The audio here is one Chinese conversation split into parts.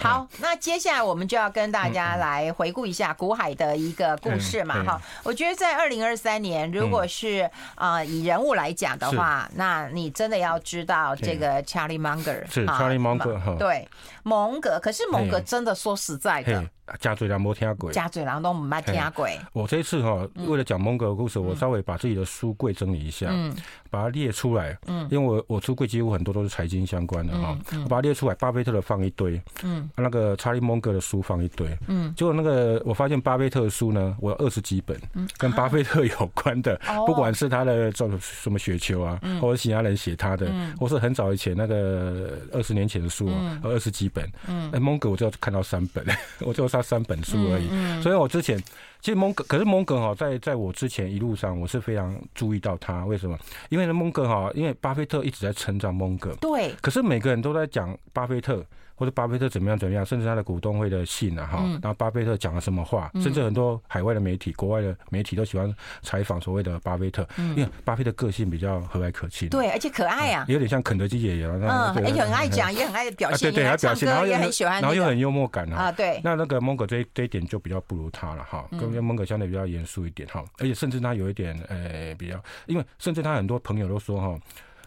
好，那接下来我们就要跟大家来回顾一下古海的一个故事嘛，哈。我觉得在二零二三年，如果是啊以人物来讲的话，那你真的要知道这个 Charlie Munger 是 Charlie Munger 哈，对，蒙格。可是蒙格真的说实在的。加嘴人没听过，加嘴人都没听过。我这一次哈，为了讲蒙格的故事，我稍微把自己的书柜整理一下，嗯。把它列出来。嗯，因为我我书柜几乎很多都是财经相关的哈，我把它列出来，巴菲特的放一堆，嗯，那个查理蒙格的书放一堆，嗯，结果那个我发现巴菲特的书呢，我有二十几本，跟巴菲特有关的，不管是他的什么什么雪球啊，或者其他人写他的，或是很早以前那个二十年前的书啊，二十几本，嗯，哎，蒙格我就要看到三本，我就差三本书而已，所以我之前其实蒙格，可是蒙格哈，在在我之前一路上，我是非常注意到他，为什么？因为呢，蒙格哈，因为巴菲特一直在成长蒙格，对，可是每个人都在讲巴菲特。或者巴菲特怎么样怎么样，甚至他的股东会的信啊，哈，然后巴菲特讲了什么话，甚至很多海外的媒体、国外的媒体都喜欢采访所谓的巴菲特，因为巴菲特个性比较和蔼可亲，对，而且可爱啊，有点像肯德基爷爷，嗯，而且很爱讲，也很爱表现，对对，爱表现，然后也很喜欢，然后又很幽默感啊，对。那那个蒙格这这一点就比较不如他了哈，跟蒙格相对比较严肃一点哈，而且甚至他有一点呃比较，因为甚至他很多朋友都说哈，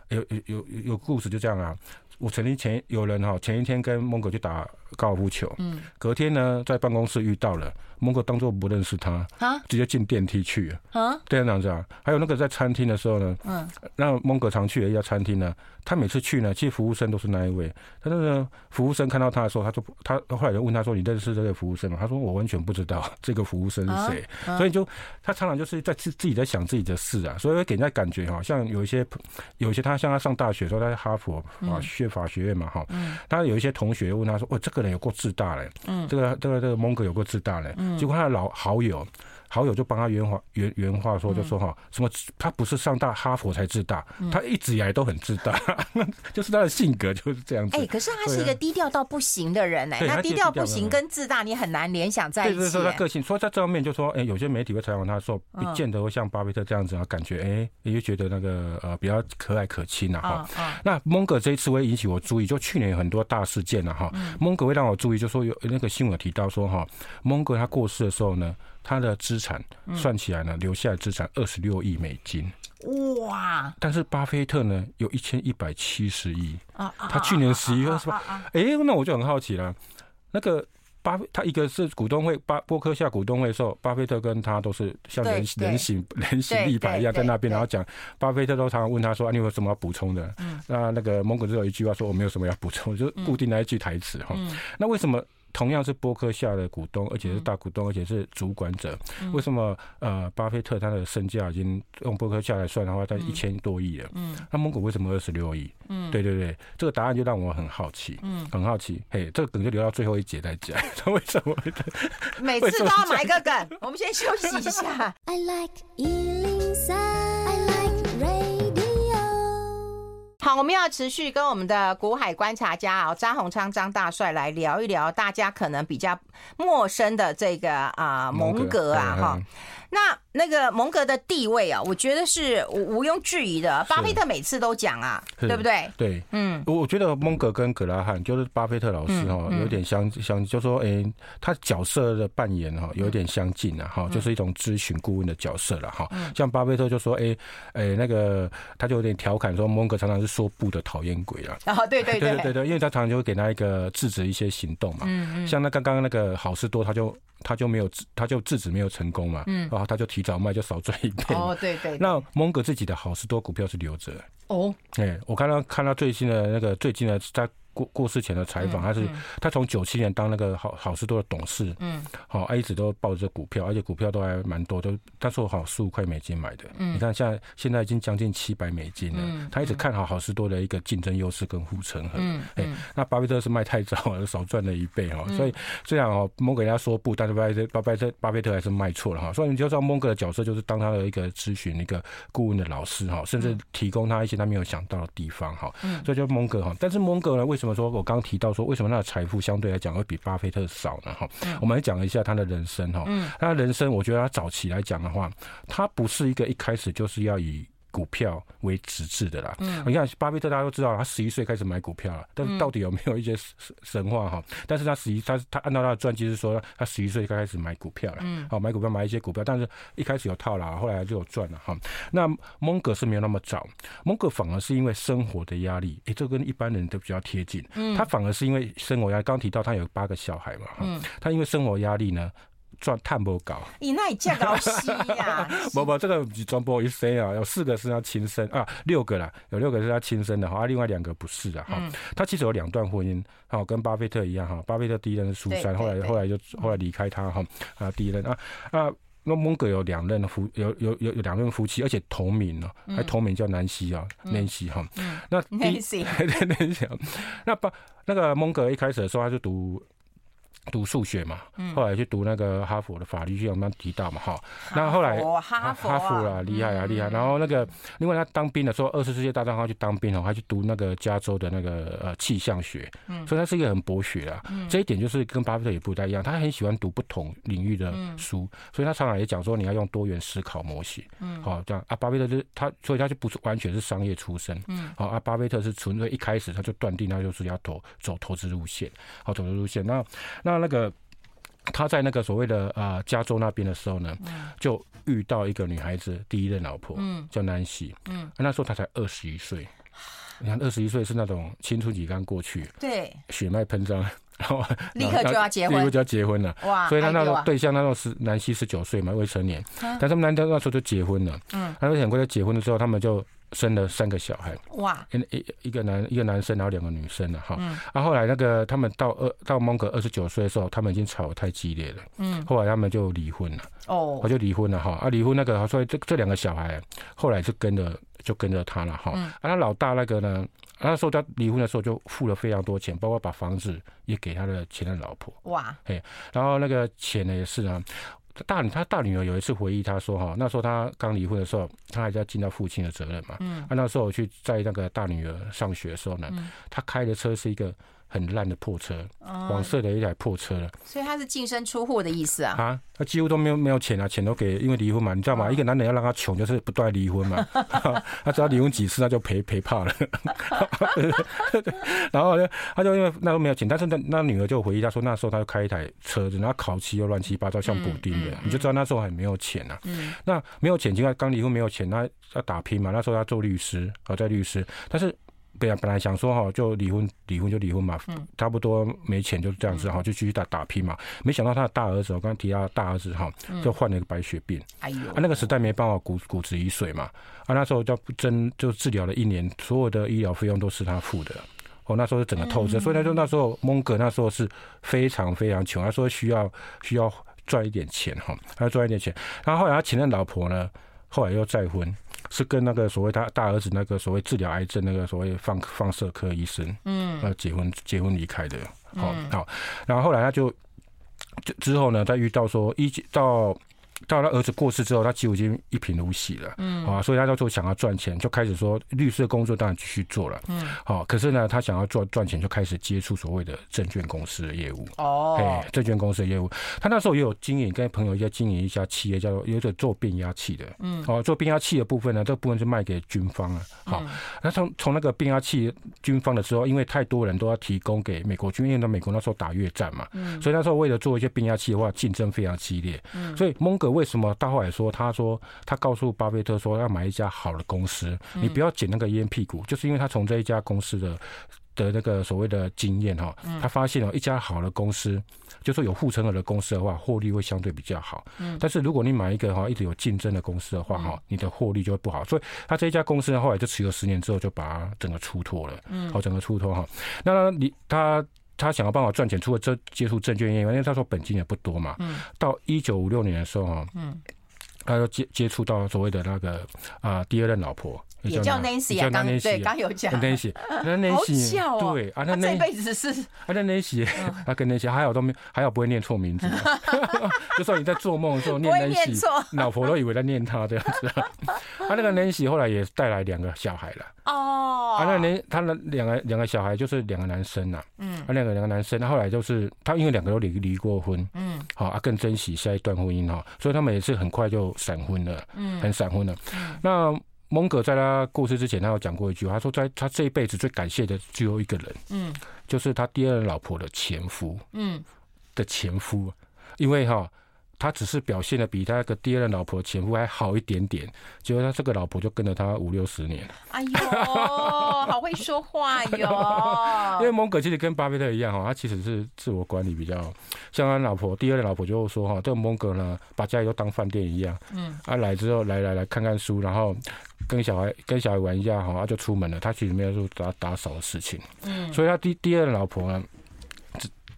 有有有有故事就这样啊。我曾经前有人哈，前一天跟蒙格去打高尔夫球，嗯，隔天呢在办公室遇到了。蒙哥当作不认识他，啊直接进电梯去了。啊，对，这样子啊。还有那个在餐厅的时候呢，嗯，那蒙哥常去的一家餐厅呢，他每次去呢，其实服务生都是那一位。他那个服务生看到他的时候，他就他后来就问他说：“你认识这个服务生吗？”他说：“我完全不知道 这个服务生是谁。”所以就他常常就是在自自己在想自己的事啊，所以会给人家感觉哈，像有一些有一些他像他上大学的时候，他在哈佛啊学法学院嘛哈，他有一些同学问他说：“哦，这个人有够自大嘞，嗯，这个这个这个蒙哥有够自大嘞。”结果他的老好友，好友就帮他原话原原话说，就说哈，什么他不是上大哈佛才自大，他一直以来都很自大，就是他的性格就是这样子。哎，可是他是一个低调到不行的人哎，那低调不行跟自大你很难联想在一起。对对对，他个性，所以在这方面就说，哎，有些媒体会采访他说，不见得会像巴菲特这样子啊，感觉哎，也就觉得那个呃比较可蔼可亲啊哈。那蒙格这一次会引起我注意，就去年有很多大事件了哈，蒙格会让我注意，就说有那个新闻提到说哈，蒙格他过世的时候呢。他的资产算起来呢，留下来资产二十六亿美金。哇！但是巴菲特呢，有一千一百七十亿。啊，他去年十一月是吧？哎，那我就很好奇了。那个巴菲，他一个是股东会，巴波克夏股东会的时候，巴菲特跟他都是像人人形人形立牌一样在那边，然后讲，巴菲特都常常问他说：“你有什么要补充的？”那那个蒙古只有一句话说：“我没有什么要补充。”就是固定那一句台词哈。那为什么？同样是波克夏的股东，而且是大股东，而且是主管者。为什么呃，巴菲特他的身价已经用波克夏来算的话，他一千多亿了？嗯，那蒙古为什么二十六亿？嗯，对对对，这个答案就让我很好奇，嗯，很好奇。嘿，这个梗就留到最后一节再讲。他为什么？每次都要埋个梗。我们先休息一下。I like 好，我们要持续跟我们的古海观察家啊张宏昌张大帅来聊一聊大家可能比较陌生的这个啊蒙格啊哈。那那个蒙格的地位啊，我觉得是毋毋庸置疑的。巴菲特每次都讲啊，对不对？对，嗯，我我觉得蒙格跟格拉汉就是巴菲特老师哈，有点相相，就说哎，他角色的扮演哈，有点相近啊哈，就是一种咨询顾问的角色了哈。像巴菲特就说哎哎那个他就有点调侃说蒙格常常是说不的讨厌鬼啊。啊，对对对对对，因为他常常就会给他一个制止一些行动嘛。嗯嗯。像那刚刚那个好事多，他就。他就没有他就制止没有成功嘛，嗯，然后他就提早卖，就少赚一点。哦，对对。那蒙格自己的好事多股票是留着。哦，哎，我看到看到最新的那个最近的在。过过世前的采访，他是他从九七年当那个好好事多的董事，嗯，好，他一直都抱着股票，而且股票都还蛮多，都他说好十五块美金买的，嗯，你看现在现在已经将近七百美金了，他一直看好好事多的一个竞争优势跟护城河，嗯，哎，那巴菲特是卖太早了，少赚了一倍哈，所以虽然哦蒙格人家说不，但是巴菲特巴菲特巴菲特还是卖错了哈，所以你就知道蒙格的角色就是当他的一个咨询一个顾问的老师哈，甚至提供他一些他没有想到的地方哈，所以就蒙格哈，但是蒙格呢，为什么说我刚提到说，为什么他的财富相对来讲会比巴菲特少呢？哈，我们来讲一下他的人生哈。他的人生，我觉得他早期来讲的话，他不是一个一开始就是要以股票为职志的啦。嗯，你看巴菲特大家都知道，他十一岁开始买股票了，但是到底有没有一些神话哈？但是他十一，他他按照他的传记是说，他十一岁开始买股票了。嗯，好，买股票买一些股票，但是一开始有套牢，后来就有赚了哈。那蒙格是没有那么早，蒙格反而是因为生活的压力，哎，这跟一般人都比较贴近。嗯，他反而是因为生活压力，刚提到他有八个小孩嘛，嗯，他因为生活压力呢。赚碳不高，你那也见高息呀？不不，这个转播一生啊，有四个是他亲生啊，六个啦，有六个是他亲生的哈，啊，另外两个不是的哈。嗯、他其实有两段婚姻，哈，跟巴菲特一样哈。巴菲特第一任是苏珊，后来后来就后来离开他哈啊，第一任啊啊，那蒙格有两任夫，有有有有两任夫妻，而且同名呢，还同名叫南希啊，南希哈。那南希，南希，那巴那个蒙格一开始的时候他就读。读数学嘛，后来去读那个哈佛的法律，就我们提到嘛，哈。那后来哈佛哈佛啦，厉害啊，厉害。然后那个，另外他当兵的时候，二次世界大战他去当兵哦，他去读那个加州的那个呃气象学，所以他是一个很博学啊。这一点就是跟巴菲特也不太一样，他很喜欢读不同领域的书，所以他常常也讲说你要用多元思考模型。好，这样啊，巴菲特就是他，所以他就不是完全是商业出身。好啊，巴菲特是纯粹一开始他就断定他就是要投走投资路线，好，投资路线。那那。那那个他在那个所谓的啊加州那边的时候呢，就遇到一个女孩子，第一任老婆，嗯，叫南希，嗯，那时候他才二十一岁，你看二十一岁是那种青春期刚过去，对，血脉喷张，然后 立刻就要结婚，立刻就要结婚了，哇！所以他那个对象那时候是南希十九岁嘛，未成年，但是他们男的那时候就结婚了，嗯，然后很快就结婚了之后，他们就。生了三个小孩，哇！一一一个男一个男生，然后两个女生了哈。嗯。啊后后来那个他们到二到蒙格二十九岁的时候，他们已经吵得太激烈了。嗯。后来他们就离婚了。哦。我就离婚了哈。啊，离婚那个，所以这这两个小孩后来就跟着就跟着他了哈。嗯。啊，他老大那个呢，那时候他离婚的时候就付了非常多钱，包括把房子也给他的前任老婆。哇。嘿，然后那个钱呢也是啊。大女，他大女儿有一次回忆，他说：“哈，那时候他刚离婚的时候，他还在尽到父亲的责任嘛。嗯，啊，那时候我去在那个大女儿上学的时候呢，他开的车是一个。”很烂的破车，黄色的一台破车了。所以他是净身出户的意思啊？啊，他几乎都没有没有钱啊，钱都给，因为离婚嘛，你知道吗？一个男人要让他穷，就是不断离婚嘛。他只要离婚几次，他就赔赔怕了。然后呢，他就因为那时候没有钱，但是那那女儿就回忆，他说那时候他就开一台车子，然后烤漆又乱七八糟，像补丁的，你就知道那时候还没有钱啊。那没有钱，因为刚离婚没有钱，他要打拼嘛。那时候他做律师，啊，在律师，但是。对啊，本来想说哈，就离婚，离婚就离婚嘛，差不多没钱就这样子哈，就继续打打拼嘛。没想到他的大儿子，我刚刚提到大儿子哈，就患了一个白血病。哎呦，啊那个时代没办法骨骨质移髓嘛，啊那时候叫针就治疗了一年，所有的医疗费用都是他付的。哦，那时候是整个透支，所以他说那时候蒙哥那时候是非常非常穷，他说需要需要赚一点钱哈，他要赚一点钱。然后后来他前任老婆呢，后来又再婚。是跟那个所谓他大儿子那个所谓治疗癌症那个所谓放放射科医生，嗯，呃，结婚结婚离开的，好好，然后后来他就就之后呢，他遇到说一直到。到他儿子过世之后，他几乎已经一贫如洗了，嗯，啊，所以他就说想要赚钱，就开始说律师的工作当然继续做了，嗯，好，可是呢，他想要做赚钱，就开始接触所谓的证券公司的业务，哦，哎，证券公司的业务，他那时候也有经营，跟朋友一家经营一家企业，叫做有点做变压器的，嗯，哦，做变压器的部分呢，这个部分是卖给军方啊，好，那从从那个变压器军方的时候，因为太多人都要提供给美国军，因为那美国那时候打越战嘛，嗯，所以那时候为了做一些变压器的话，竞争非常激烈，嗯，所以蒙格。为什么到后来说，他说他告诉巴菲特说要买一家好的公司，你不要捡那个烟屁股，就是因为他从这一家公司的的那个所谓的经验哈，他发现哦一家好的公司，就说有护城河的公司的话，获利会相对比较好。但是如果你买一个哈一直有竞争的公司的话哈，你的获利就会不好。所以他这一家公司呢，后来就持有十年之后就把它整个出脱了，好整个出脱哈。那你他。他想要办法赚钱，除了这接触证券业，因为他说本金也不多嘛。嗯。到一九五六年的时候，嗯，他就接接触到所谓的那个啊第二任老婆，也叫 Nancy，叫 Nancy，对，刚有讲 Nancy，那 Nancy，对啊，那这辈子是啊，那 Nancy，他跟 Nancy 还有都没还好不会念错名字，就算你在做梦的时候念 Nancy，老婆都以为在念他这样子。他那个 Nancy 后来也带来两个小孩了。哦，啊，那那他的两个两个小孩就是两个男生呐，嗯，啊，两个两个男生，后来就是他因为两个都离离过婚，嗯，好啊，更珍惜下一段婚姻哈，所以他们也是很快就闪婚了，嗯，很闪婚了。那蒙格在他过世之前，他有讲过一句话，他说在他这一辈子最感谢的只有一个人，嗯，就是他第二任老婆的前夫，嗯，的前夫，因为哈。他只是表现的比他那个第二任老婆前夫还好一点点，结果他这个老婆就跟了他五六十年。哎呦，好会说话哟！因为蒙格其实跟巴菲特一样哈，他其实是自我管理比较像他老婆第二任老婆就说哈，这个蒙格呢把家里都当饭店一样，嗯，啊来之后来来来看看书，然后跟小孩跟小孩玩一下哈，他就出门了，他其实没有做打打扫的事情，嗯，所以他第第二任老婆呢。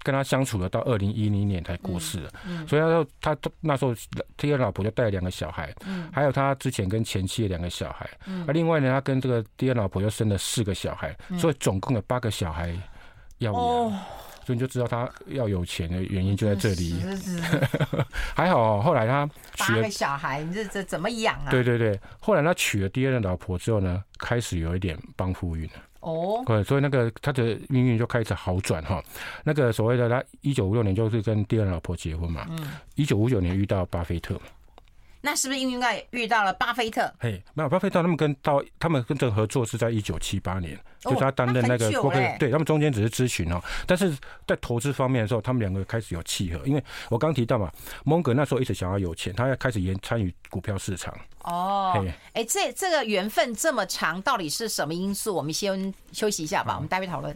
跟他相处了到二零一零年才过世了，所以他说他那时候第二老婆就带了两个小孩，还有他之前跟前妻的两个小孩，而另外呢，他跟这个第二老婆又生了四个小孩，所以总共有八个小孩要养，所以你就知道他要有钱的原因就在这里。还好后来他娶了八个小孩，你这这怎么养啊？对对对，后来他娶了第二任老婆之后呢，开始有一点帮夫运了。哦，对，所以那个他的命运就开始好转哈。那个所谓的他一九五六年就是跟第二老婆结婚嘛，嗯，一九五九年遇到巴菲特。那是不是应该遇到了巴菲特？嘿，没有巴菲特，他们跟到他们跟这个合作是在一九七八年，哦、就是他担任那个伯克，欸、对他们中间只是咨询哦，但是在投资方面的时候，他们两个开始有契合。因为我刚提到嘛，蒙格那时候一直想要有钱，他要开始研参与股票市场。哦，哎嘿，这这个缘分这么长，到底是什么因素？我们先休息一下吧，好我们待会讨论。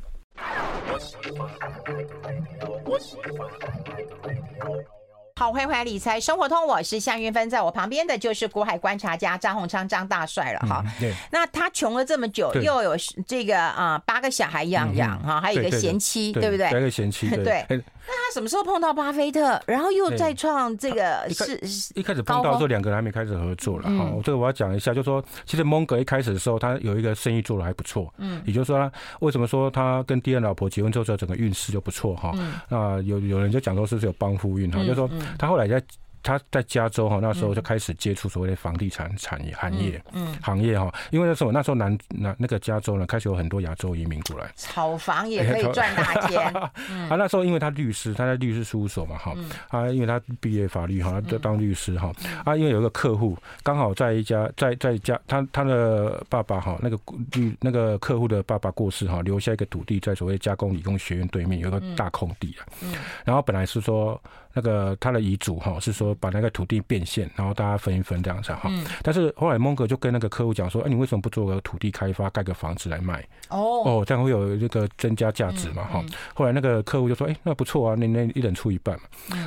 好，欢迎回来理财生活通，我是夏云芬，在我旁边的就是国海观察家张宏昌张大帅了哈。对，那他穷了这么久，又有这个啊八个小孩养养哈，还有一个贤妻，对不对？一个贤妻，对。那他什么时候碰到巴菲特，然后又再创这个是一开始碰到的时候，两个人还没开始合作了哈。这个我要讲一下，就是说其实蒙格一开始的时候，他有一个生意做的还不错，嗯，也就是说，为什么说他跟第二老婆结婚之后，整个运势就不错哈？那有有人就讲说是不是有帮夫运哈，就是说。他后来在。他在加州哈，那时候就开始接触所谓的房地产产业行业，嗯，行业哈，因为那时候那时候南南那个加州呢，开始有很多亚洲移民过来，炒房也可以赚大钱。啊，那时候因为他律师，他在律师事务所嘛，哈，啊，因为他毕业法律哈，他就当律师哈，啊，因为有一个客户刚好在一家在在家，他他的爸爸哈，那个律那个客户的爸爸过世哈，留下一个土地在所谓加工理工学院对面有个大空地啊，嗯，然后本来是说。那个他的遗嘱哈是说把那个土地变现，然后大家分一分这样子哈。但是后来蒙格就跟那个客户讲说：“哎，你为什么不做个土地开发，盖个房子来卖？哦哦，这样会有这个增加价值嘛哈。”后来那个客户就说：“哎，那不错啊，那那一人出一半嘛。”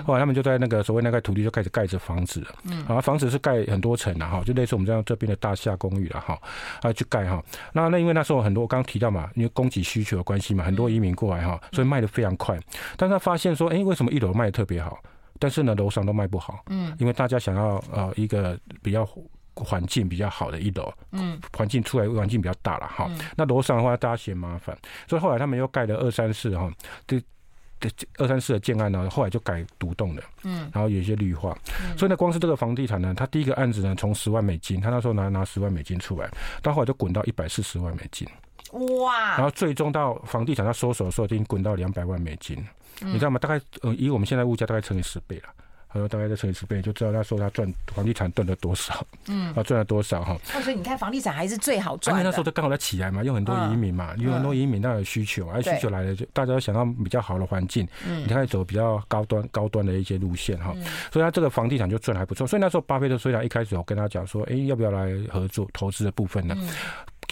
后来他们就在那个所谓那块土地就开始盖着房子了。嗯，啊，房子是盖很多层的哈，就类似我们这样这边的大厦公寓了哈。啊，去盖哈。那那因为那时候很多我刚刚提到嘛，因为供给需求的关系嘛，很多移民过来哈，所以卖的非常快。但是他发现说：“哎，为什么一楼卖的特别好？”但是呢，楼上都卖不好，嗯，因为大家想要呃一个比较环境比较好的一楼，嗯，环境出来环境比较大了哈，那楼上的话大家嫌麻烦，所以后来他们又盖了二三四哈，这这二三四的建案呢，后来就改独栋的，嗯，然后有一些绿化，所以呢，光是这个房地产呢，他第一个案子呢，从十万美金，他那时候拿拿十万美金出来，到后来就滚到一百四十万美金，哇，然后最终到房地产他收手的时候，已经滚到两百万美金。你知道吗？大概呃，以我们现在物价大概乘以十倍了，然后大概再乘以十倍，就知道那时候他赚房地产赚了多少，嗯，啊赚了多少哈。所以你看房地产还是最好赚。因为那时候都刚好在起来嘛，有很多移民嘛，有很多移民那有需求，而需求来了就大家都想到比较好的环境，嗯，你可以走比较高端高端的一些路线哈。所以他这个房地产就赚还不错。所以那时候巴菲特虽然一开始我跟他讲说，哎，要不要来合作投资的部分呢？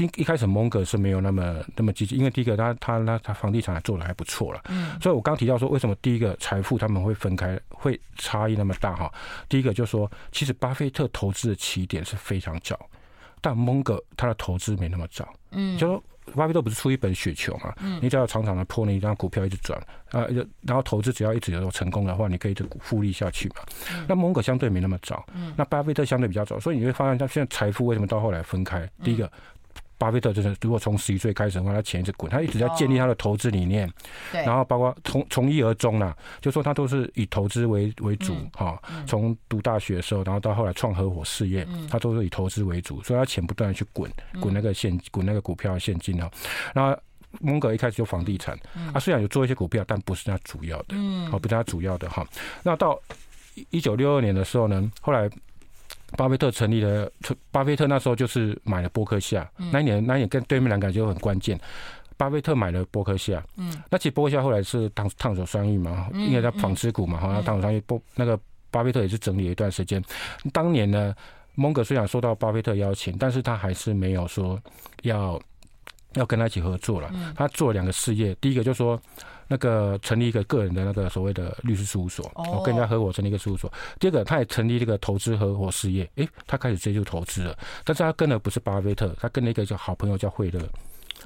一一开始蒙格是没有那么那么积极，因为第一个他他他他房地产还做的还不错了，嗯，所以我刚提到说为什么第一个财富他们会分开会差异那么大哈，第一个就是说其实巴菲特投资的起点是非常早，但蒙格他的投资没那么早，嗯，就说巴菲特不是出一本雪球嘛，嗯，你只要常常的波，你让股票一直转啊，然后投资只要一直有成功的话，你可以就复利下去嘛，那蒙格相对没那么早，嗯，那巴菲特相对比较早，所以你会发现他现在财富为什么到后来分开，第一个。巴菲特就是，如果从十一岁开始的话，他钱一直滚，他一直在建立他的投资理念，对，然后包括从从一而终啦，就说他都是以投资为为主哈。从读大学的时候，然后到后来创合伙事业，他都是以投资为主，所以他钱不断的去滚，滚那个现滚那个股票现金哈。然后蒙格一开始就房地产，啊，虽然有做一些股票，但不是他主要的，哦，不是他主要的哈。那到一九六二年的时候呢，后来。巴菲特成立了，巴菲特那时候就是买了波克夏，那一年那一年跟对面两个就很关键。巴菲特买了波克夏，嗯，那其实波克夏后来是烫烫手山芋嘛，因为它纺织股嘛，好像烫手山芋波那个巴菲特也是整理了一段时间。当年呢，蒙格虽然受到巴菲特邀请，但是他还是没有说要要跟他一起合作了。他做了两个事业，第一个就是说那个成立一个个人的那个所谓的律师事务所，哦，跟人家合伙成立一个事务所。第二个，他也成立这个投资合伙事业，诶，他开始接触投资了，但是他跟的不是巴菲特，他跟了一个叫好朋友叫惠勒。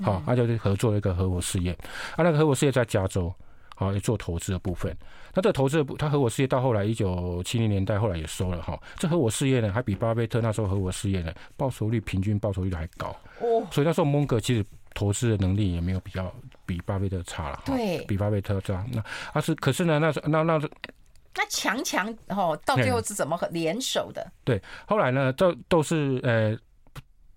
好，他就是合作了一个合伙事业，啊，那个合伙事业在加州，好，也做投资的部分。那这个投资的部，他合伙事业到后来一九七零年代后来也收了哈。这合伙事业呢，还比巴菲特那时候合伙事业呢，报酬率平均报酬率还高。哦，所以那时候蒙格其实投资的能力也没有比较比巴菲特差了。对，比巴菲特差。那啊是，可是呢，那那那那强强哦，到最后是怎么联手的？对，后来呢，这都是呃。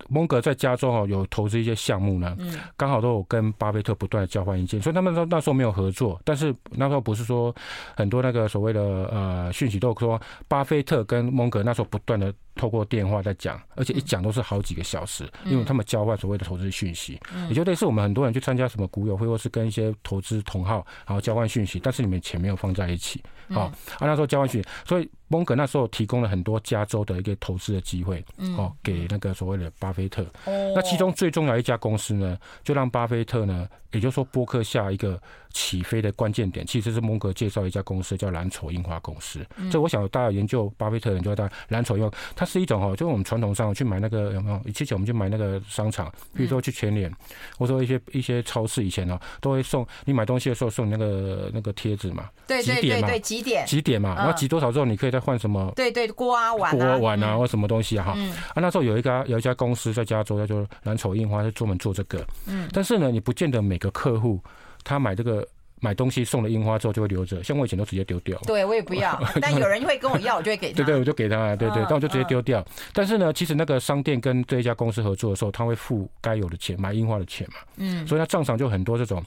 蒙格在加州哦有投资一些项目呢，刚好都有跟巴菲特不断的交换意见，所以他们那那时候没有合作，但是那时候不是说很多那个所谓的呃讯息都说巴菲特跟蒙格那时候不断的透过电话在讲，而且一讲都是好几个小时，因为他们交换所谓的投资讯息，也就类似我们很多人去参加什么股友会或是跟一些投资同好然后交换讯息，但是你们钱没有放在一起，好啊那时候交换讯息，所以。蒙格那时候提供了很多加州的一个投资的机会，哦，给那个所谓的巴菲特。那其中最重要一家公司呢，就让巴菲特呢，也就是说波克下一个起飞的关键点，其实是蒙格介绍一家公司叫蓝筹印花公司。这我想大家研究巴菲特的人就知道，蓝筹印花它是一种哦，就是我们传统上去买那个有没有？之前我们去买那个商场，比如说去全联，或者说一些一些超市以前哦，都会送你买东西的时候送你那个那个贴纸嘛，对对对对，几点几点嘛，然后集多少之后你可以再换什么？对对，锅啊碗锅碗啊或什么东西啊哈。啊，那时候有一家有一家公司在加州叫做蓝筹印花，是专门做这个。嗯，但是呢，你不见得每个客户他买这个买东西送了印花之后就会留着，像我以前都直接丢掉。对，我也不要，但有人会跟我要，我就会给他。对对，我就给他，对对，但我就直接丢掉。但是呢，其实那个商店跟这一家公司合作的时候，他会付该有的钱，买印花的钱嘛。嗯，所以他账上就很多这种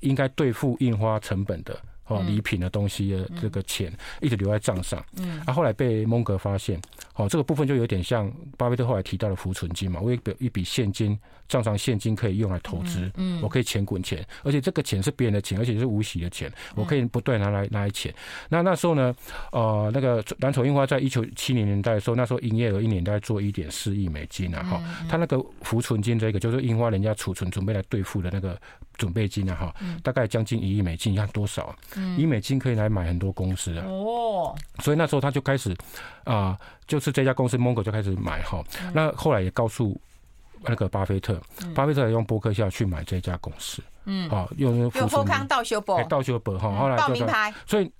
应该兑付印花成本的。哦，礼品的东西的这个钱一直留在账上，嗯，啊，后来被蒙格发现，哦，这个部分就有点像巴菲特后来提到的浮存金嘛，我有一笔一笔现金，账上现金可以用来投资，嗯，我可以钱滚钱，而且这个钱是别人的钱，而且是无息的钱，我可以不断拿来拿来钱。那那时候呢，呃，那个蓝筹印花在一九七零年代的时候，那时候营业额一年大概做一点四亿美金啊，哈，他那个浮存金这个就是印花人家储存准备来兑付的那个准备金啊，哈，大概将近一亿美金，你看多少？一美金可以来买很多公司啊！哦，所以那时候他就开始啊，就是这家公司蒙格就开始买哈。那后来也告诉那个巴菲特，巴菲特也用波克夏去买这家公司。嗯，好，用用富康道修博，道修博哈。后来就所以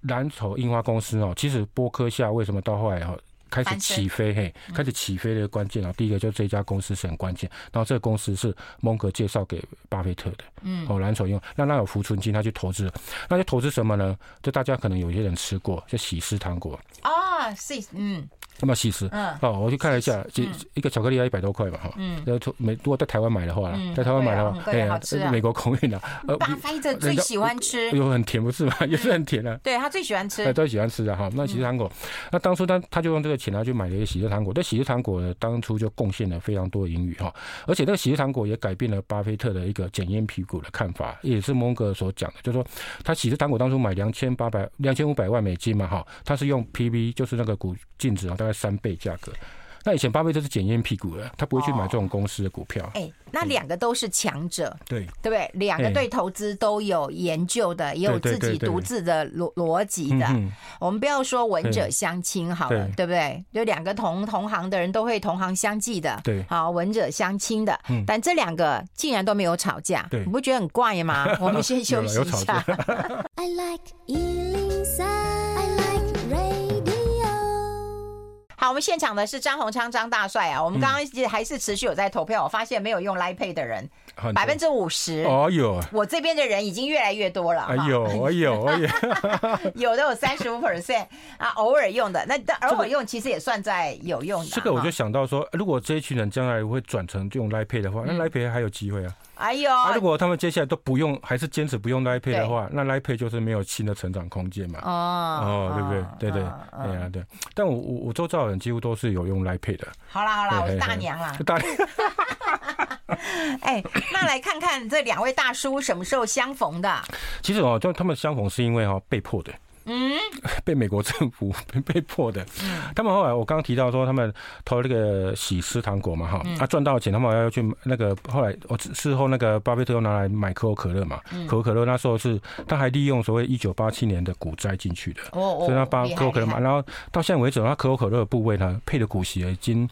蓝筹印花公司哦，其实波克夏为什么到后来哈？开始起飞嘿，开始起飞的关键啊，第一个就是这家公司是很关键，然后这个公司是蒙格介绍给巴菲特的，嗯，哦，蓝筹用，那那有浮存金，他去投资，那就投资什么呢？就大家可能有些人吃过，就喜事糖果。啊，是，嗯。那么其实，嗯，哦，我去看了一下，一一个巧克力要一百多块嘛，哈，嗯，要从美，如果在台湾买的话，在台湾买的话，哎，好吃啊，美国空运的，巴菲特最喜欢吃，有很甜不是吗？也是很甜的，对他最喜欢吃，最喜欢吃的哈。那喜诗糖果，那当初他他就用这个请他去买了一个喜之糖果，这喜之糖果呢，当初就贡献了非常多的盈余哈，而且这个喜之糖果也改变了巴菲特的一个检验皮股的看法，也是蒙哥所讲的，就是说他喜之糖果当初买两千八百两千五百万美金嘛，哈，他是用 PB 就是那个股净值啊，大概三倍价格。那以前巴菲特是检验屁股的，他不会去买这种公司的股票。哎、哦欸，那两个都是强者，对对不对？两个对投资都有研究的，也有自己独自的逻逻辑的。我们不要说闻者相亲好了，对不对？就两个同同行的人都会同行相忌的，对，好闻者相亲的。但这两个竟然都没有吵架，你不觉得很怪吗？我们先休息一下。I like 好，我们现场的是张宏昌张大帅啊。我们刚刚还是持续有在投票，我发现没有用 Line Pay 的人百分之五十。哦哟，我这边的人已经越来越多了。哎呦，哎呦，哎呦，有的有三十五 percent 啊，偶尔用的，那偶尔用其实也算在有用的。这个我就想到说，如果这一群人将来会转成用 Line Pay 的话，那 Line Pay 还有机会啊。哎呦，如果他们接下来都不用，还是坚持不用 Line Pay 的话，那 Line Pay 就是没有新的成长空间嘛。哦哦，对不对？对对对啊对。但我我我周遭的人几乎都是有用 Line Pay 的。好啦好啦，我是大娘啦。大娘。哎，那来看看这两位大叔什么时候相逢的？其实哦，就他们相逢是因为哈被迫的。嗯，被美国政府 被迫的。嗯，他们后来我刚刚提到说，他们投那个喜事糖果嘛，哈，他赚到钱，他们要去那个后来我事后那个巴菲特又拿来买可口可乐嘛，可口可乐那时候是他还利用所谓一九八七年的股灾进去的，哦，所以他把可口可乐嘛，然后到现在为止，他可口可乐的部位呢配的股息已经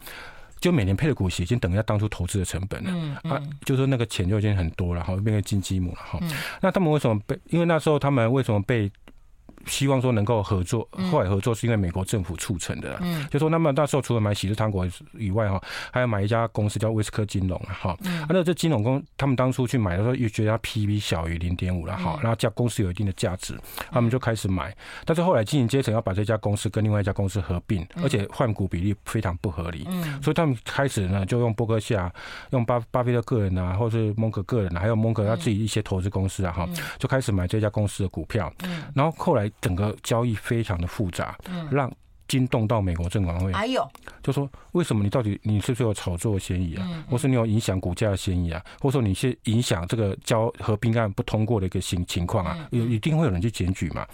就每年配的股息已经等于他当初投资的成本了，嗯，啊，就是那个钱就已经很多了，哈，变成金鸡母了，哈。那他们为什么被？因为那时候他们为什么被？希望说能够合作，后来合作是因为美国政府促成的。嗯，就说那么那时候除了买喜事糖果以外哈，还要买一家公司叫威斯科金融哈。嗯，那这金融公他们当初去买的时候，又觉得它 PB 小于零点五了哈，然后价公司有一定的价值，他们就开始买。但是后来经营阶层要把这家公司跟另外一家公司合并，而且换股比例非常不合理。嗯，所以他们开始呢就用波克夏，用巴巴菲特个人啊，或是蒙格个人啊，还有蒙格他自己一些投资公司啊哈，就开始买这家公司的股票。嗯，然后后来。整个交易非常的复杂，让惊动到美国证管会。哎呦，就说为什么你到底你是不是有炒作的嫌疑啊？或是你有影响股价的嫌疑啊？或者说你是影响这个交合并案不通过的一个情情况啊？有一定会有人去检举嘛？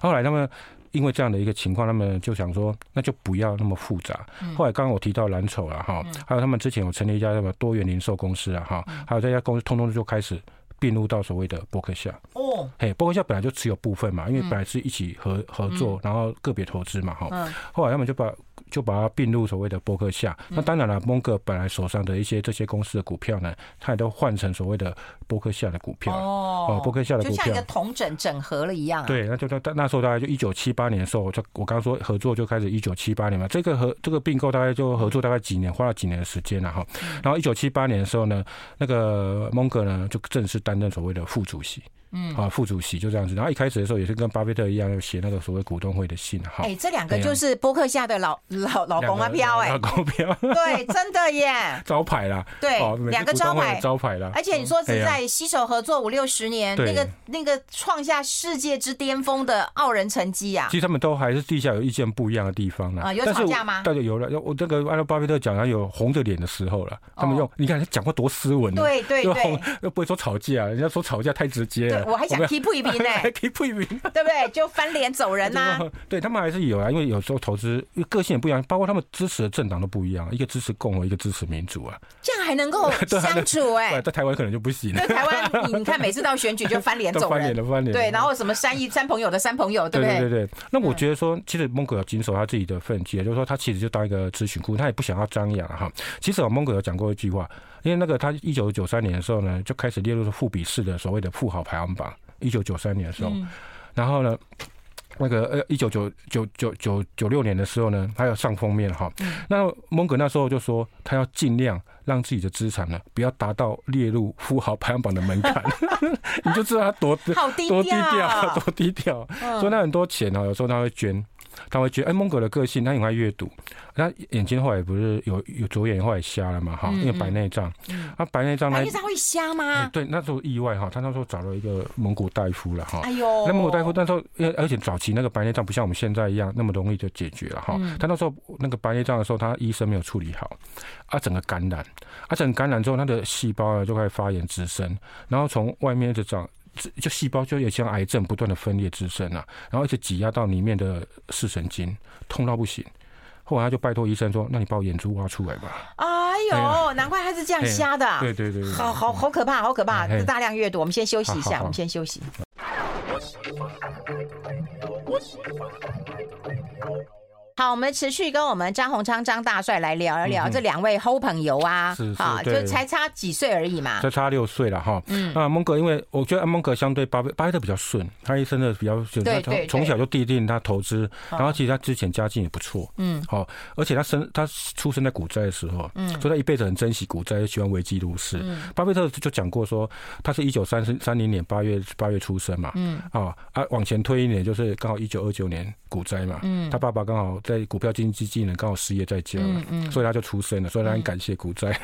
后来他们因为这样的一个情况，他们就想说，那就不要那么复杂。后来刚刚我提到蓝筹了哈，还有他们之前有成立一家什么多元零售公司啊哈，还有这家公司通通就开始。并入到所谓的伯克夏哦，嘿，伯克夏本来就持有部分嘛，因为本来是一起合合作，然后个别投资嘛，哈，后来他们就把就把它并入所谓的波克夏。那当然了，蒙格本来手上的一些这些公司的股票呢，他也都换成所谓的波克夏的股票哦，波克夏的股票就像一个同整整合了一样。对，那就那那时候大概就一九七八年的时候，就我刚刚说合作就开始一九七八年嘛，这个合这个并购大概就合作大概几年，花了几年的时间了哈。然后一九七八年的时候呢，那个蒙格呢就正式担任所谓的副主席。嗯，啊，副主席就这样子，然后一开始的时候也是跟巴菲特一样，要写那个所谓股东会的信哈。哎，这两个就是波克夏的老老老公啊飘哎，老公飘，对，真的耶，招牌啦，对，两个招牌招牌啦。而且你说是在携手合作五六十年，那个那个创下世界之巅峰的傲人成绩啊。其实他们都还是地下有意见不一样的地方呢。啊，有吵架吗？大家有了，我这个按照巴菲特讲，他有红着脸的时候了。他们用你看他讲话多斯文，对对对，又不会说吵架，人家说吵架太直接了。我还想提不一。还可以不一名，对不对？就翻脸走人呐。对他们还是有啊，因为有时候投资，因为个性也不一样，包括他们支持的政党都不一样，一个支持共和，一个支持民主啊。这样还能够 相处哎？在台湾可能就不行。在台湾，你你看每次到选举就翻脸 走人，翻脸的翻脸。对，然后什么三一三朋友的三朋友，对不对？对对对。那我觉得说，其实蒙格要谨守他自己的分际，就是说他其实就当一个咨询顾问，他也不想要张扬哈。其实我蒙格有讲过一句话，因为那个他一九九三年的时候呢，就开始列入了富比士的所谓的富豪排行榜。一九九三年的时候，嗯、然后呢，那个呃，一九九九九九九六年的时候呢，他要上封面哈。嗯、那蒙格那时候就说，他要尽量让自己的资产呢，不要达到列入富豪排行榜的门槛。你就知道他多好低多低调，多低调。嗯、所以他很多钱啊，有时候他会捐。他会觉得，哎，蒙格的个性，他很爱阅读，他眼睛后来不是有有左眼后来瞎了嘛，哈，因为白内障，他白内障，白内障会瞎吗？对，那时候意外哈，他那时候找了一个蒙古大夫了哈，哎呦，那蒙古大夫那时候，而且早期那个白内障不像我们现在一样那么容易就解决了哈，他那时候那个白内障的时候，他医生没有处理好，啊，整个感染，啊，整个感染之后，他的细胞呢就开始发炎滋生，然后从外面就长。就细胞就也像癌症不断的分裂滋生啊，然后一直挤压到里面的视神经，痛到不行。后来他就拜托医生说：“那你把我眼珠挖出来吧。”哎呦，难怪他是这样瞎的。对对对，好好好可怕，好可怕！大量阅读，我们先休息一下，我们先休息。好，我们持续跟我们张宏昌张大帅来聊一聊这两位好朋友啊，是是，啊，就才差几岁而已嘛，才差六岁了哈。嗯，那，蒙格，因为我觉得蒙格相对巴菲巴菲特比较顺，他一生的比较从小就奠定他投资，然后其实他之前家境也不错，嗯，好，而且他生他出生在股灾的时候，嗯，所以他一辈子很珍惜股灾，喜欢危机入市。巴菲特就讲过说，他是一九三三零年八月八月出生嘛，嗯，啊啊，往前推一年就是刚好一九二九年股灾嘛，嗯，他爸爸刚好在股票经纪。技能刚好失业在家，嗯嗯，所以他就出生了，所以他很感谢股灾。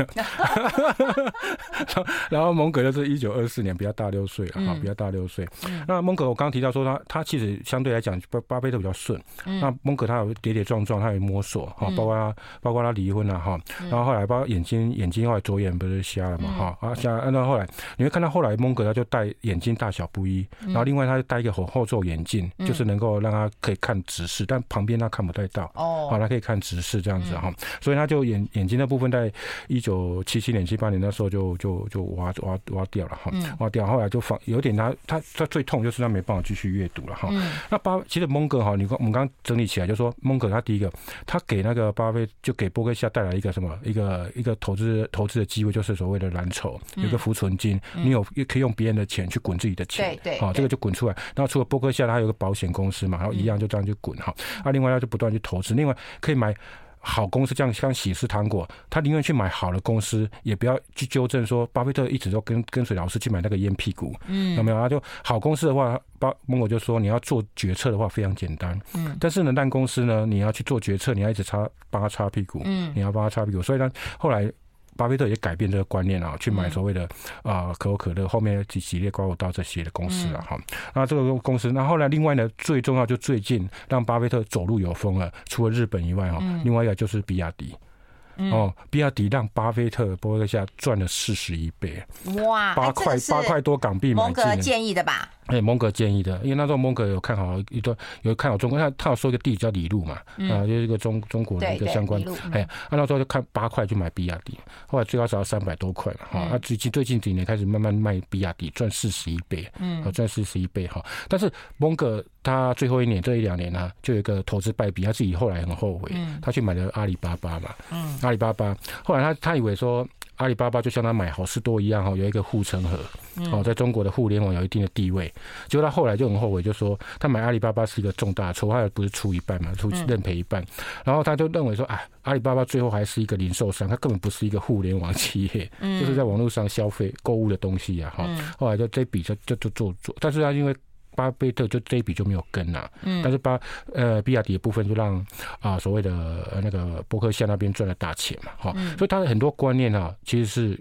然后蒙格就是一九二四年，比较大六岁啊，比较大六岁。那蒙格我刚刚提到说他他其实相对来讲巴巴菲特比较顺。那蒙格他有跌跌撞撞，他有摸索哈，包括他包括他离婚了哈，然后后来包括眼睛眼睛后来左眼不是瞎了嘛哈。啊瞎，那后来你会看到后来蒙格他就戴眼镜大小不一，然后另外他就戴一个后后座眼镜，就是能够让他可以看直视，但旁边他看不太到哦，好他可以看直视这样子哈，所以他就眼眼睛的部分在一九七七年七八年那时候就就就挖挖挖掉了哈，挖掉，后来就放有点他他他最痛就是他没办法继续阅读了哈。那巴其实蒙格哈，你我们刚刚整理起来就说蒙格他第一个他给那个巴菲就给波克夏带来一个什么一个一个投资投资的机会，就是所谓的蓝筹，有一个浮存金，你有也可以用别人的钱去滚自己的钱，对对，好这个就滚出来。然后除了波克夏，他还有个保险公司嘛，然后一样就这样就滚哈。啊，另外他就不断去投资，另外可以买。好公司，这样像喜事糖果，他宁愿去买好的公司，也不要去纠正说巴菲特一直都跟跟随老师去买那个烟屁股，嗯，有没有？他就好公司的话，巴蒙果就说你要做决策的话非常简单，嗯，但是呢烂公司呢，你要去做决策，你要一直擦帮他擦屁股，嗯，你要帮他擦屁股，所以呢后来。巴菲特也改变这个观念啊，去买所谓的啊可口可乐后面几系列瓜果到这些的公司啊哈。那这个公司，那后来另外呢，最重要就最近让巴菲特走路有风了，除了日本以外哈，另外一个就是比亚迪。哦，比亚迪让巴菲特波克夏赚了四十一倍，哇，八块八块多港币买进。蒙格建议的吧？哎，蒙格建议的，因为那时候蒙格有看好一段，有看好中国，他他有说一个地叫里路嘛，啊，就是一个中中国的一个相关，哎，那时候就看八块就买比亚迪，后来最高涨到三百多块嘛，哈，那最近最近几年开始慢慢卖比亚迪，赚四十一倍，嗯，赚四十一倍哈，但是蒙格。他最后一年这一两年呢、啊，就有一个投资败笔，他自己后来很后悔，他去买了阿里巴巴嘛，嗯阿里巴巴，后来他他以为说阿里巴巴就像他买好事多一样哈，有一个护城河，哦，在中国的互联网有一定的地位，结果他后来就很后悔，就说他买阿里巴巴是一个重大错，他也不是出一半嘛，出认赔一半，然后他就认为说，哎，阿里巴巴最后还是一个零售商，他根本不是一个互联网企业，就是在网络上消费购物的东西呀，哈，后来就这笔就就就做做，但是他因为。巴菲特就这一笔就没有跟了，嗯，但是巴呃比亚迪的部分就让啊所谓的那个伯克夏那边赚了大钱嘛，哈，所以他的很多观念啊，其实是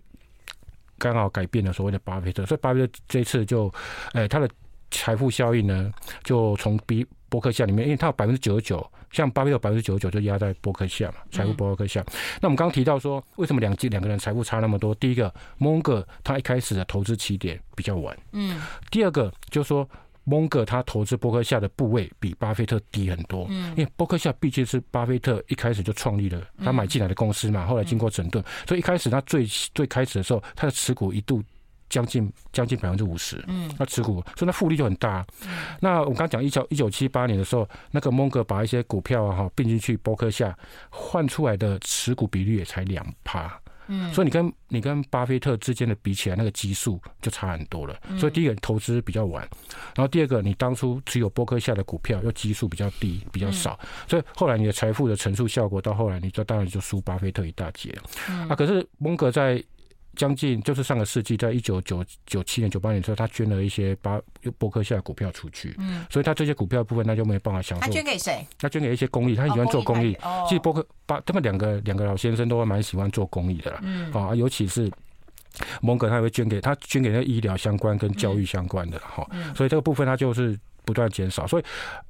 刚好改变了所谓的巴菲特，所以巴菲特这一次就，呃，他的财富效应呢，就从比伯克夏里面，因为他有百分之九十九，像巴菲特百分之九十九就压在伯克夏嘛，财富伯克夏。那我们刚刚提到说，为什么两两个人财富差那么多？第一个，蒙哥他一开始的投资起点比较晚，嗯，第二个就是说。蒙格他投资伯克夏的部位比巴菲特低很多，因为伯克夏毕竟是巴菲特一开始就创立了，他买进来的公司嘛，后来经过整顿，所以一开始他最最开始的时候，他的持股一度将近将近百分之五十，嗯，他持股，所以他复利就很大。那我刚讲一九一九七八年的时候，那个蒙格把一些股票啊哈并进去波克夏，换出来的持股比率也才两趴。嗯，所以你跟你跟巴菲特之间的比起来，那个基数就差很多了。所以第一个投资比较晚，然后第二个你当初持有波克夏的股票又基数比较低，比较少，所以后来你的财富的乘数效果到后来，你就当然就输巴菲特一大截了。啊，可是蒙格在。将近就是上个世纪，在一九九九七年、九八年的时候，他捐了一些巴波克夏的股票出去，嗯，所以他这些股票的部分，他就没有办法享受。他捐给谁？他捐给一些公益，他喜欢做公益。哦，其实波克巴他们两个两个老先生都蛮喜欢做公益的啦，嗯，啊，尤其是蒙格，他会捐给他捐给那个医疗相关跟教育相关的哈，嗯，所以这个部分他就是。不断减少，所以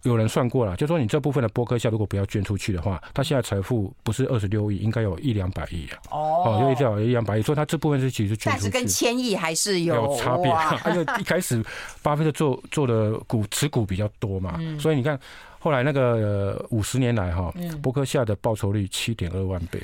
有人算过了，就说你这部分的波克夏如果不要捐出去的话，他现在财富不是二十六亿，应该有一两百亿啊。哦，因为这样一两百亿，所以他这部分是其实捐出去，但是跟千亿还是有，有差别。因为一开始巴菲特做做的股持股比较多嘛，嗯、所以你看后来那个五十年来哈，波克夏的报酬率七点二万倍。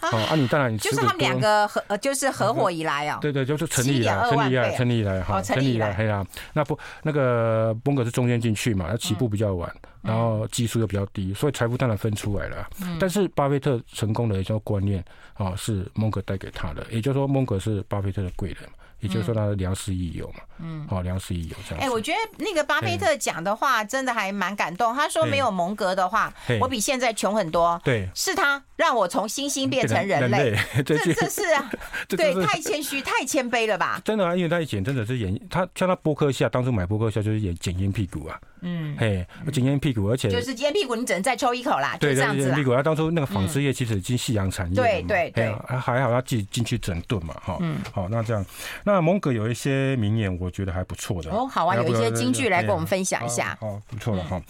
哦，啊，你当然你就是他们两个合呃，就是合伙以来哦，对对，就是成立以来，成立以来，成立以来哈，成立以来，嘿呀，那不那个蒙格是中间进去嘛，他起步比较晚，然后技术又比较低，所以财富当然分出来了。但是巴菲特成功的一种观念啊，是蒙格带给他的，也就是说蒙格是巴菲特的贵人。也就是说，他的良师益友嘛，嗯，好，良师益友这样。哎，我觉得那个巴菲特讲的话真的还蛮感动。他说，没有蒙格的话，我比现在穷很多。对，是他让我从猩猩变成人类。这这是啊，对，太谦虚，太谦卑了吧？真的啊，因为他以前真的是演他，像他波克夏当初买波克夏就是演捡烟屁股啊。嗯，嘿，捡烟屁股，而且就是烟屁股，你只能再抽一口啦，就这样子。烟屁股，他当初那个纺织业其实已经夕阳产业了。对对对，还好他自己进去整顿嘛，哈。嗯，好，那这样，那蒙格有一些。些名言我觉得还不错的哦，好啊，有一些金句来跟我们分享一下，哦，不错了哈。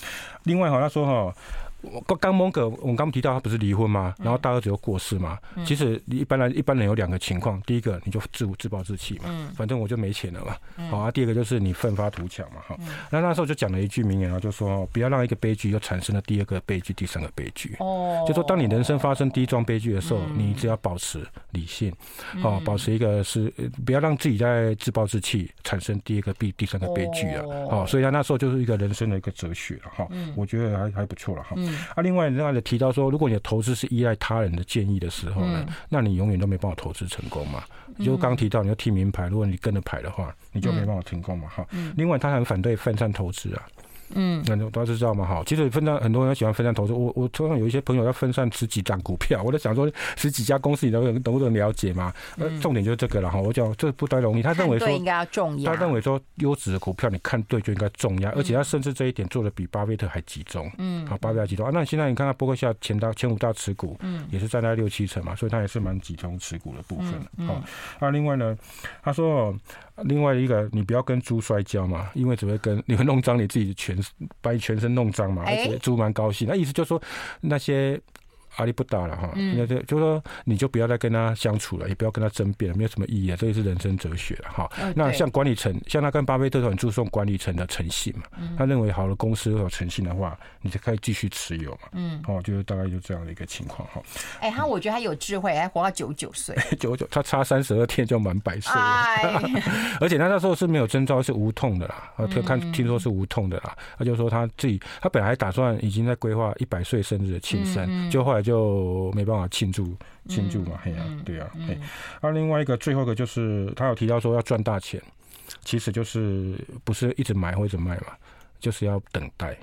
另外哈，他说哈。我刚蒙哥，我们刚提到他不是离婚吗？然后大儿子又过世嘛。其实一般来一般人有两个情况，第一个你就自自暴自弃嘛，反正我就没钱了嘛。好啊，第二个就是你奋发图强嘛。哈，那那时候就讲了一句名言啊，就说不要让一个悲剧又产生了第二个悲剧、第三个悲剧。哦，就说当你人生发生第一桩悲剧的时候，你只要保持理性，哦，保持一个是不要让自己在自暴自弃，产生第二个悲、第三个悲剧啊。哦，所以他那时候就是一个人生的一个哲学了哈。我觉得还还不错了哈。啊，另外另外的提到说，如果你的投资是依赖他人的建议的时候呢，那你永远都没办法投资成功嘛。就刚提到你要听名牌，如果你跟着牌的话，你就没办法成功嘛。哈，另外他很反对分散投资啊。嗯，那大家知道吗？哈，其实分散很多人喜欢分散投资。我我通常有一些朋友要分散十几张股票，我在想说十几家公司，你能能不能了解嘛？呃，重点就是这个了哈。我讲这不太容易。他认为说应该要重压。他认为说优质的股票你看对就应该重压，而且他甚至这一点做的比巴菲特还集中。嗯，好，巴菲特集中啊。那现在你看他波克夏前大前五大持股，嗯，也是占在六七成嘛，所以他也是蛮集中持股的部分。好，那另外呢，他说。另外一个，你不要跟猪摔跤嘛，因为只会跟 你会弄脏你自己全把你全身弄脏嘛，而且猪蛮高兴。那意思就是说那些。阿力不大了哈，那就就说你就不要再跟他相处了，也不要跟他争辩了，没有什么意义啊。这也是人生哲学了哈。那像管理层，像他跟巴菲特都很注重管理层的诚信嘛。他认为好的公司有诚信的话，你就可以继续持有嘛。嗯，哦，就是大概就这样的一个情况哈。哎，他我觉得他有智慧，还活到九九岁。九九，他差三十二天就满百岁了。而且他那时候是没有征兆，是无痛的啦。听看听说是无痛的啦。他就说他自己，他本来打算已经在规划一百岁生日的庆生，就后来。就没办法庆祝庆祝嘛，嘿呀，对呀，嘿。而另外一个最后一个就是他有提到说要赚大钱，其实就是不是一直买或者卖嘛，就是要等待。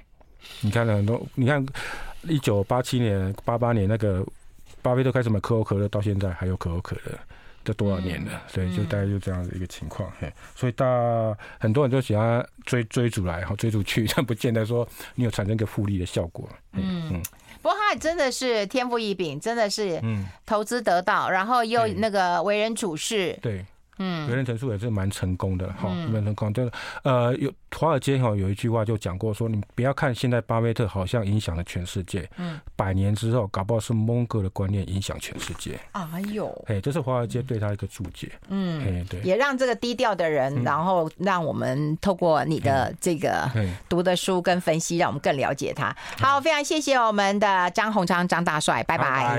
你看很多，你看一九八七年、八八年那个巴菲特开始买可口可乐，到现在还有可口可乐，这多少年了？所以就大概就这样的一个情况。嘿，所以大很多人都喜欢追追逐来，然后，追逐去，但不见得说你有产生一个复利的效果。嗯嗯。不过他真的是天赋异禀，真的是投资得道，然后又那个为人处事，对。嗯，有人陈述也是蛮成功的哈，蛮成功。就是呃，有华尔街哈有一句话就讲过说，你不要看现在巴菲特好像影响了全世界，嗯，百年之后搞不好是蒙哥的观念影响全世界。哎呦，哎，这是华尔街对他一个注解。嗯，哎，对，也让这个低调的人，然后让我们透过你的这个读的书跟分析，让我们更了解他。好，非常谢谢我们的张鸿昌张大帅，拜拜。